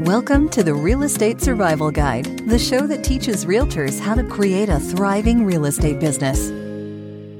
Welcome to the Real Estate Survival Guide, the show that teaches realtors how to create a thriving real estate business.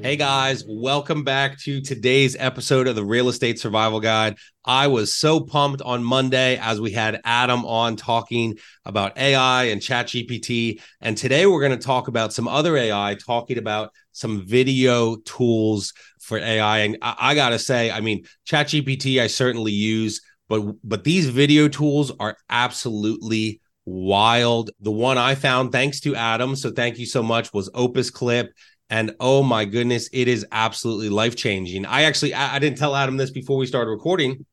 Hey guys, welcome back to today's episode of the Real Estate Survival Guide. I was so pumped on Monday as we had Adam on talking about AI and ChatGPT. And today we're going to talk about some other AI, talking about some video tools for AI. And I, I got to say, I mean, ChatGPT, I certainly use, but but these video tools are absolutely wild. The one I found, thanks to Adam, so thank you so much, was Opus Clip. And oh my goodness it is absolutely life changing i actually I, I, didn't tell adam this before we started recording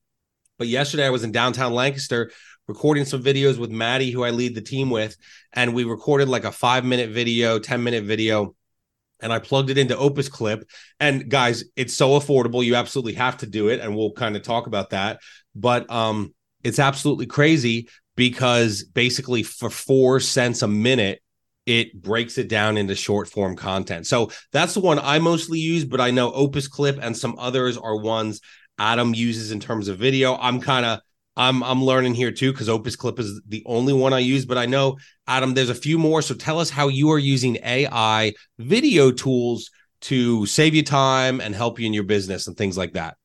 but yesterday i was in downtown lancaster recording some videos with maddie who i lead the team with and we recorded like a five minute video 10 minute video and i plugged it into opus clip and guys it's so affordable you absolutely have to do it and we'll kind of talk about that but um it's absolutely crazy because basically for four cents a minute it breaks it down into short form content. So that's the one I mostly use, but I know Opus Clip and some others are ones Adam uses in terms of video. I'm kind of I'm I'm learning here too because Opus Clip is the only one I use, but I know Adam, there's a few more. So tell us how you are using AI video tools to save you time and help you in your business and things like that.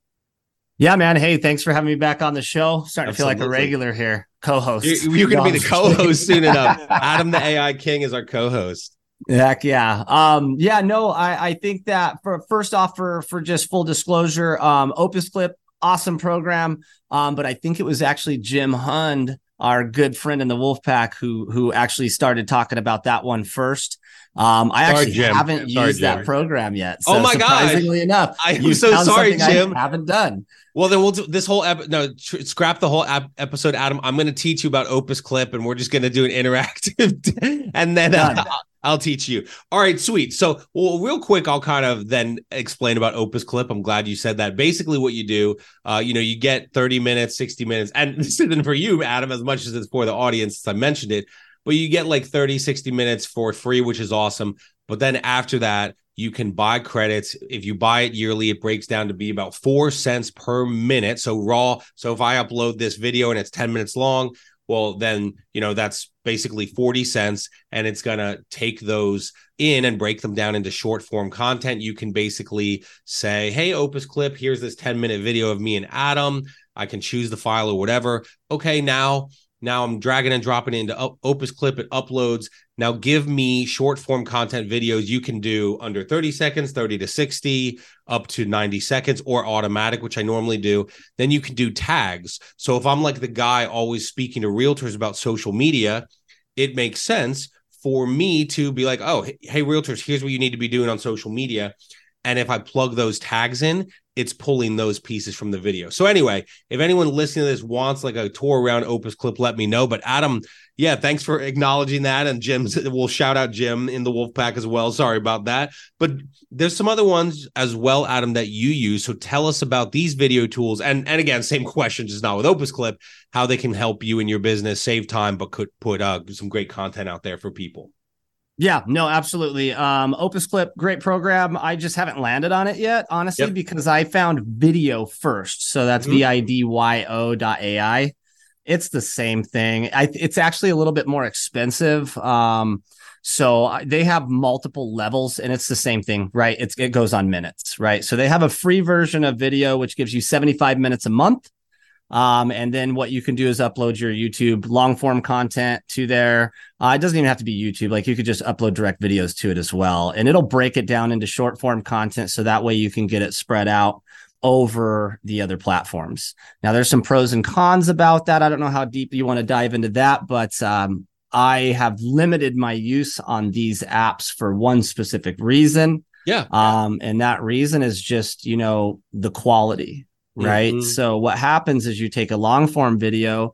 Yeah, man. Hey, thanks for having me back on the show. Starting Absolutely. to feel like a regular here, co-host. You're, you're going to be the co-host soon enough. Adam, the AI King, is our co-host. Heck yeah. Um, yeah, no, I, I think that for first off, for for just full disclosure, um, Opus Clip, awesome program. Um, but I think it was actually Jim Hund, our good friend in the Wolf Pack, who who actually started talking about that one first. Um, I sorry, actually Jim. haven't sorry, used Jim. that program yet. So oh my god! Surprisingly enough, I'm so sorry, Jim. I haven't done. Well, then we'll do this whole ep- no tr- scrap the whole ap- episode, Adam. I'm going to teach you about Opus Clip, and we're just going to do an interactive, and then uh, I'll teach you. All right, sweet. So, well, real quick, I'll kind of then explain about Opus Clip. I'm glad you said that. Basically, what you do, uh, you know, you get 30 minutes, 60 minutes, and this isn't for you, Adam, as much as it's for the audience. I mentioned it, but you get like 30, 60 minutes for free, which is awesome. But then after that, you can buy credits. If you buy it yearly, it breaks down to be about four cents per minute. So raw. So if I upload this video and it's 10 minutes long, well, then, you know, that's basically 40 cents and it's going to take those in and break them down into short form content. You can basically say, Hey, Opus Clip, here's this 10 minute video of me and Adam. I can choose the file or whatever. Okay, now now I'm dragging and dropping into Opus Clip. It uploads. Now give me short form content videos you can do under 30 seconds, 30 to 60, up to 90 seconds, or automatic, which I normally do. Then you can do tags. So if I'm like the guy always speaking to realtors about social media, it makes sense for me to be like, oh, hey, realtors, here's what you need to be doing on social media. And if I plug those tags in, it's pulling those pieces from the video. So anyway, if anyone listening to this wants like a tour around Opus Clip, let me know. But Adam, yeah, thanks for acknowledging that. And Jim's we'll shout out Jim in the Wolf Pack as well. Sorry about that. But there's some other ones as well, Adam, that you use. So tell us about these video tools. And and again, same question, just not with Opus Clip, how they can help you in your business, save time, but could put uh, some great content out there for people. Yeah, no, absolutely. Um, Opus Clip, great program. I just haven't landed on it yet, honestly, yep. because I found Vidyo first. So that's mm-hmm. V I D Y O dot AI. It's the same thing. I, it's actually a little bit more expensive. Um, so they have multiple levels and it's the same thing, right? It's, it goes on minutes, right? So they have a free version of Vidyo, which gives you 75 minutes a month. Um, and then what you can do is upload your YouTube long form content to there. Uh, it doesn't even have to be YouTube. Like you could just upload direct videos to it as well. And it'll break it down into short form content. So that way you can get it spread out over the other platforms. Now there's some pros and cons about that. I don't know how deep you want to dive into that, but, um, I have limited my use on these apps for one specific reason. Yeah. Um, and that reason is just, you know, the quality right? Mm-hmm. So what happens is you take a long form video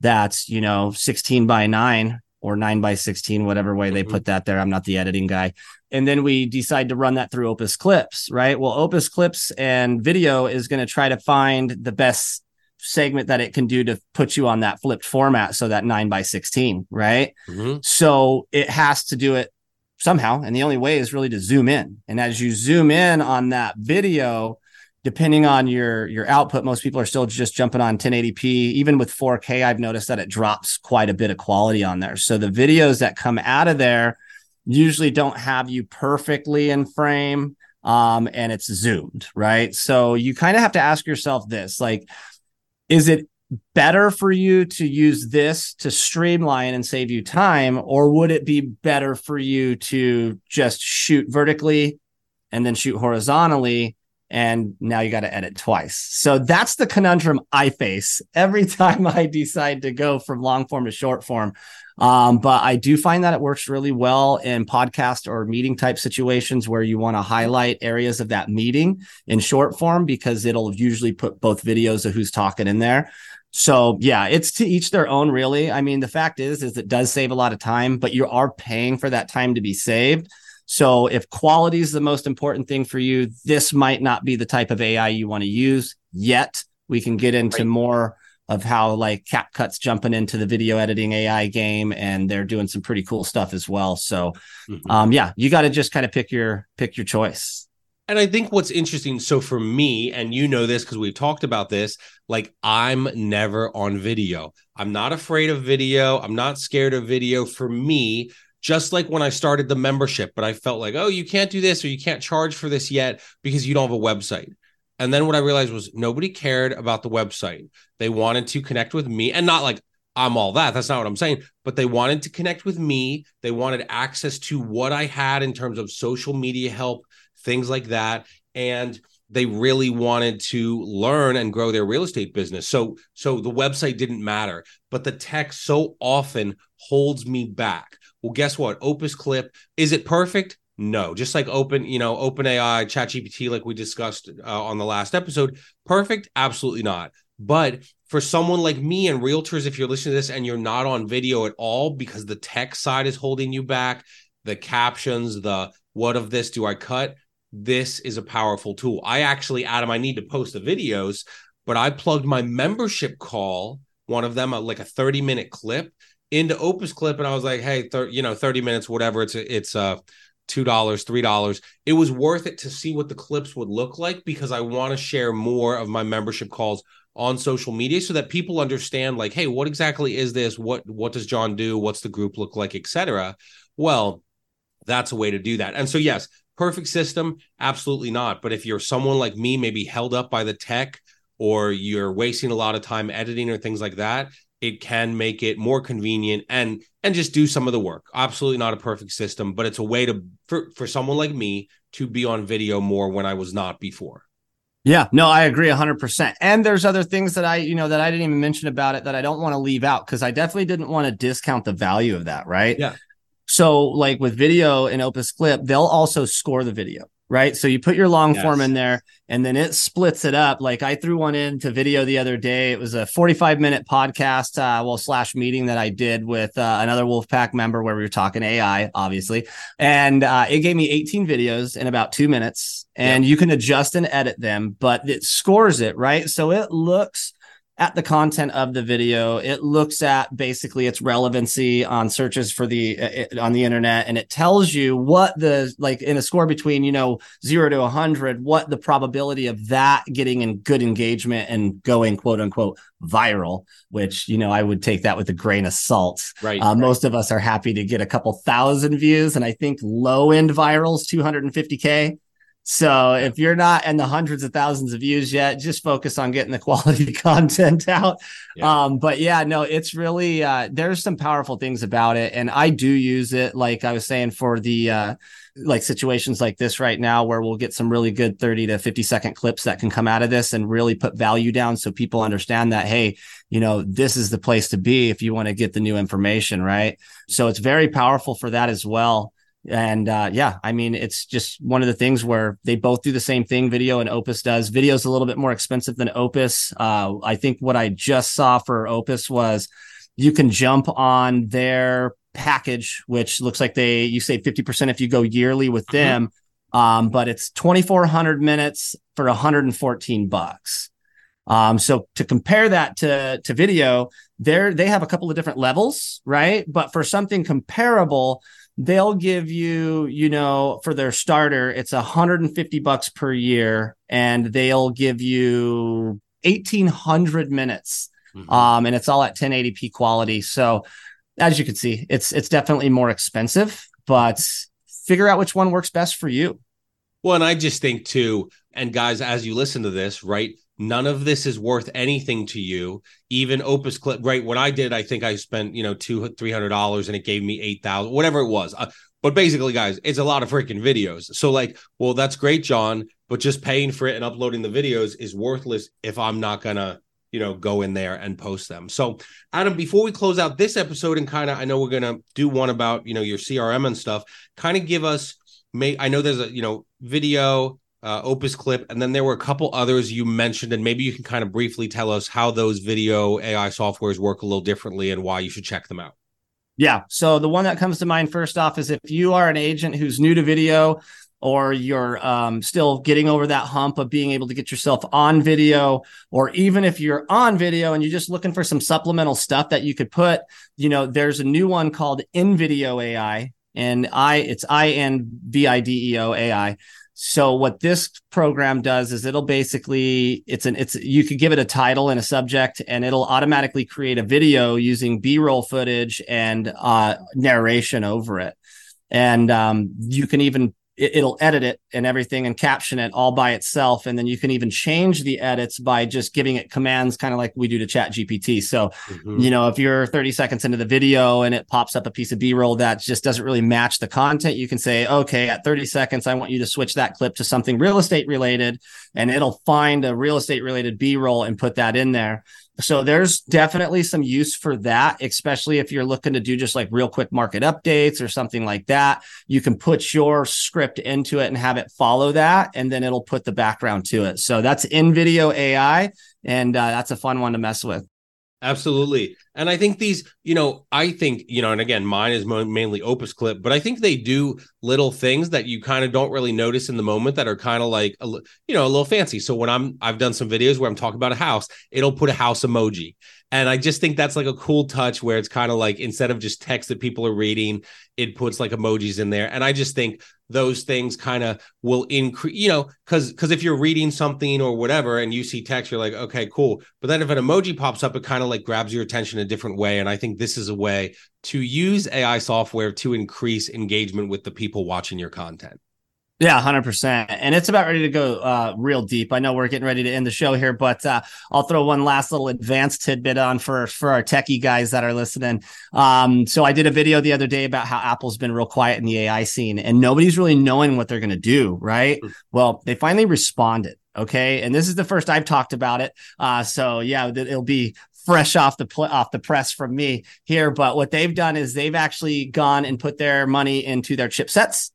that's, you know, 16 by 9 or 9 by 16 whatever way mm-hmm. they put that there. I'm not the editing guy. And then we decide to run that through Opus Clips, right? Well, Opus Clips and Vidyo is going to try to find the best segment that it can do to put you on that flipped format so that 9 by 16 right mm-hmm. so it has to do it somehow and the only way is really to zoom in and as you zoom in on that video depending on your your output most people are still just jumping on 1080p even with 4k i've noticed that it drops quite a bit of quality on there. So the videos that come out of there usually don't have you perfectly in frame um, and it's zoomed right? So you kind of have to ask yourself this like is it better for you to use this to streamline and save you time or would it be better for you to just shoot vertically and then shoot horizontally and now you got to edit twice. So that's the conundrum I face every time I decide to go from long form to short form. Um, but I do find that it works really well in podcast or meeting type situations where you want to highlight areas of that meeting in short form because it'll usually put both videos of who's talking in there. So yeah, it's to each their own, really. I mean, the fact is, is it does save a lot of time, but you are paying for that time to be saved. So if quality is the most important thing for you, this might not be the type of AI you want to use yet. We can get into right. more of how like CapCut's jumping into the video editing AI game and they're doing some pretty cool stuff as well. So mm-hmm. um yeah, you got to just kind of pick your pick your choice. And I think what's interesting, so for me, and you know this because we've talked about this, like I'm never on video. I'm not afraid of video. I'm not scared of video. For me, just like when I started the membership, but I felt like, oh, you can't do this or you can't charge for this yet because you don't have a website. And then what I realized was nobody cared about the website. They wanted to connect with me and not like I'm all that. That's not what I'm saying, but they wanted to connect with me. They wanted access to what I had in terms of social media help, things like that. And they really wanted to learn and grow their real estate business. So so the website didn't matter, but the tech so often holds me back. Well, guess what? Opus Clip is it perfect? No, just like Open, you know, Open AI, ChatGPT, like we discussed uh, on the last episode, perfect? Absolutely not. But for someone like me and realtors, if you're listening to this and you're not on video at all because the tech side is holding you back, the captions, the what of this do I cut? This is a powerful tool. I actually, Adam, I need to post the videos, but I plugged my membership call, one of them, like a 30 minute clip into Opus Clip, and I was like, hey, thir- you know, 30 minutes, whatever. It's it's uh two dollars, three dollars. It was worth it to see what the clips would look like because I want to share more of my membership calls on social media so that people understand like hey what exactly is this what what does john do what's the group look like etc well that's a way to do that and so yes perfect system absolutely not but if you're someone like me maybe held up by the tech or you're wasting a lot of time editing or things like that it can make it more convenient and and just do some of the work. Absolutely not a perfect system but it's a way to for, for someone like me to be on Vidyo more when i was not before. Yeah no i agree 100% and there's other things that i you know that i didn't even mention about it that i don't want to leave out because i definitely didn't want to discount the value of that right? Yeah. So like with video in opus clip they'll also score the video right? So you put your long yes. form in there and then it splits it up. Like I threw one into Vidyo the other day. It was a 45 minute podcast, uh, well, slash meeting that I did with uh, another Wolfpack member where we were talking AI, obviously. And uh, it gave me 18 videos in about two minutes and yeah. you can adjust and edit them, but it scores it, right? So it looks at the content of the video. It looks at basically its relevancy on searches for the uh, on the internet, and it tells you what the like in a score between you know zero to a hundred, what the probability of that getting in good engagement and going quote unquote viral. Which you know I would take that with a grain of salt. Right, uh, right. Most of us are happy to get a couple thousand views, and I think low end virals, two hundred and fifty k so if you're not in the hundreds of thousands of views yet, just focus on getting the quality content out. Yeah. Um, but yeah, no, it's really uh, there's some powerful things about it, and I do use it. Like I was saying for the uh, like situations like this right now, where we'll get some really good 30 to 50 second clips that can come out of this and really put value down, so people understand that hey, you know, this is the place to be if you want to get the new information, right? So it's very powerful for that as well. And uh, yeah, I mean, it's just one of the things where they both do the same thing. Vidyo and Opus does. Vidyo is a little bit more expensive than Opus. Uh, I think what I just saw for Opus was you can jump on their package, which looks like they you save fifty percent if you go yearly with mm-hmm. them. Um, but it's twenty four hundred minutes for one hundred and fourteen bucks. Um, so to compare that to to Vidyo, there they have a couple of different levels, right? But for something comparable they'll give you, you know, for their starter, it's 150 bucks per year, and they'll give you 1800 minutes. Mm-hmm. Um, and it's all at 1080p quality. So as you can see, it's it's definitely more expensive, but figure out which one works best for you. Well, and I just think too, and guys, as you listen to this, right? None of this is worth anything to you. Even Opus Clip, right? When I did, I think I spent, you know, two, three hundred dollars and it gave me eight thousand, whatever it was. Uh, but basically, guys, it's a lot of freaking videos. So, like, well, that's great, John, but just paying for it and uploading the videos is worthless if I'm not gonna, you know, go in there and post them. So, Adam, before we close out this episode and kind of, I know we're gonna do one about, you know, your CRM and stuff. Kind of give us, may I know there's a, you know, Vidyo uh, Opus Clip, and then there were a couple others you mentioned, and maybe you can kind of briefly tell us how those video AI softwares work a little differently and why you should check them out. Yeah. So the one that comes to mind first off is if you are an agent who's new to video, or you're um, still getting over that hump of being able to get yourself on video, or even if you're on video and you're just looking for some supplemental stuff that you could put, you know, there's a new one called InVideo AI, and I it's I N V I D E O AI. So what this program does is it'll basically it's an it's you could give it a title and a subject and it'll automatically create a video using B-roll footage and uh, narration over it. And um, you can even it, will edit it and everything and caption it all by itself. And then you can even change the edits by just giving it commands kind of like we do to chat gpt so mm-hmm. you know if you're 30 seconds into the video and it pops up a piece of b-roll that just doesn't really match the content you can say okay at 30 seconds i want you to switch that clip to something real estate related and it'll find a real estate related b-roll and put that in there so there's definitely some use for that, especially if you're looking to do just like real quick market updates or something like that. You can put your script into it and have it follow that, and then it'll put the background to it. So that's InVideo AI, and uh, that's a fun one to mess with. Absolutely. And I think these, you know, I think, you know, and again, mine is mainly Opus Clip, but I think they do little things that you kind of don't really notice in the moment that are kind of like, a, you know, a little fancy. So when I'm, I've done some videos where I'm talking about a house, it'll put a house emoji. And I just think that's like a cool touch where it's kind of like instead of just text that people are reading, it puts like emojis in there. And I just think those things kind of will increase, you know, because because if you're reading something or whatever and you see text, you're like, okay, cool. But then if an emoji pops up, it kind of like grabs your attention a different way. And I think this is a way to use AI software to increase engagement with the people watching your content. Yeah, 100%. And it's about ready to go uh, real deep. I know we're getting ready to end the show here, but uh, I'll throw one last little advanced tidbit on for, for our techie guys that are listening. Um, so I did a video the other day about how Apple's been real quiet in the AI scene and nobody's really knowing what they're going to do, right? Mm-hmm. Well, they finally responded. Okay. And this is the first I've talked about it. Uh, so yeah, it'll be fresh off the pl- off the press from me here. But what they've done is they've actually gone and put their money into their chipsets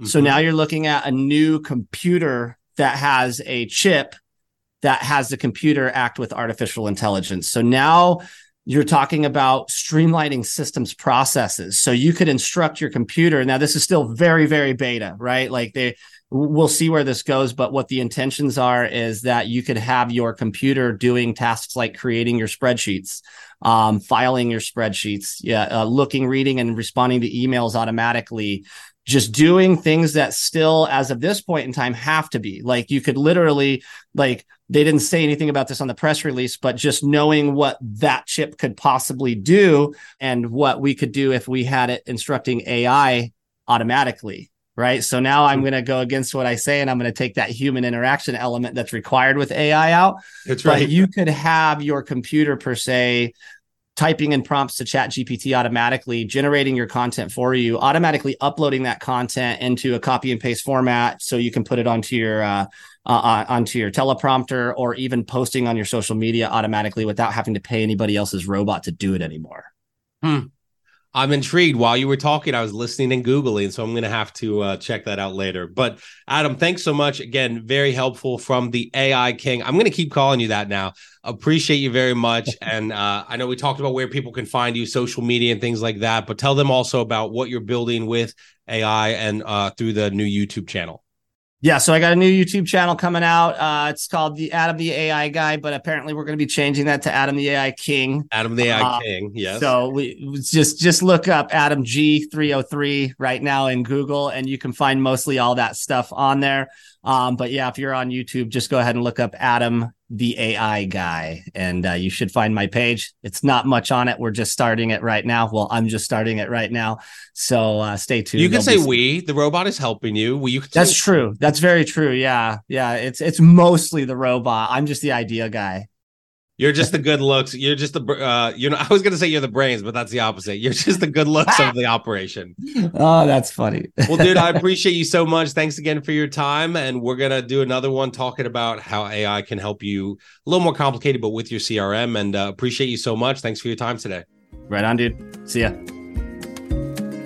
Mm-hmm. So now you're looking at a new computer that has a chip that has the computer act with artificial intelligence. So now you're talking about streamlining systems processes. So you could instruct your computer. Now this is still very, very beta, right? Like they we'll see where this goes, but what the intentions are is that you could have your computer doing tasks like creating your spreadsheets, um, filing your spreadsheets, yeah, uh, looking, reading, and responding to emails automatically, just doing things that still as of this point in time have to be. Like you could literally like they didn't say anything about this on the press release but just knowing what that chip could possibly do and what we could do if we had it instructing ai automatically right? So now i'm hmm. going to go against what i say and i'm going to take that human interaction element that's required with ai out. That's right. but you could have your computer per se typing in prompts to chat gpt automatically generating your content for you automatically uploading that content into a copy and paste format so you can put it onto your uh, uh, uh, onto your teleprompter or even posting on your social media automatically without having to pay anybody else's robot to do it anymore hmm. I'm intrigued. While you were talking, I was listening and Googling, so I'm going to have to uh, check that out later. But Adam, thanks so much. Again, very helpful from the AI King. I'm going to keep calling you that now. Appreciate you very much. and uh, I know we talked about where people can find you, social media, and things like that, but tell them also about what you're building with AI and uh, through the new YouTube channel. Yeah, so I got a new YouTube channel coming out. Uh, it's called the Adam the AI Guy, but apparently we're going to be changing that to Adam the AI King. Adam the AI uh, King, yes. So we just just look up Adam G three hundred three right now in Google, and you can find mostly all that stuff on there. Um, but yeah, if you're on YouTube, just go ahead and look up Adam the AI guy, and uh, you should find my page. It's not much on it. We're just starting it right now. Well, I'm just starting it right now. So uh, stay tuned. You can There'll say be... we. The robot is helping you. We. You That's say... true. That's very true. Yeah, yeah. It's it's mostly the robot. I'm just the idea guy. You're just the good looks. You're just the uh you know I was gonna say you're the brains, but that's the opposite. You're just the good looks of the operation. Oh, that's funny. well, dude, I appreciate you so much. Thanks again for your time. And we're gonna do another one talking about how AI can help you a little more complicated, but with your CRM. And uh, appreciate you so much. Thanks for your time today. Right on, dude. See ya.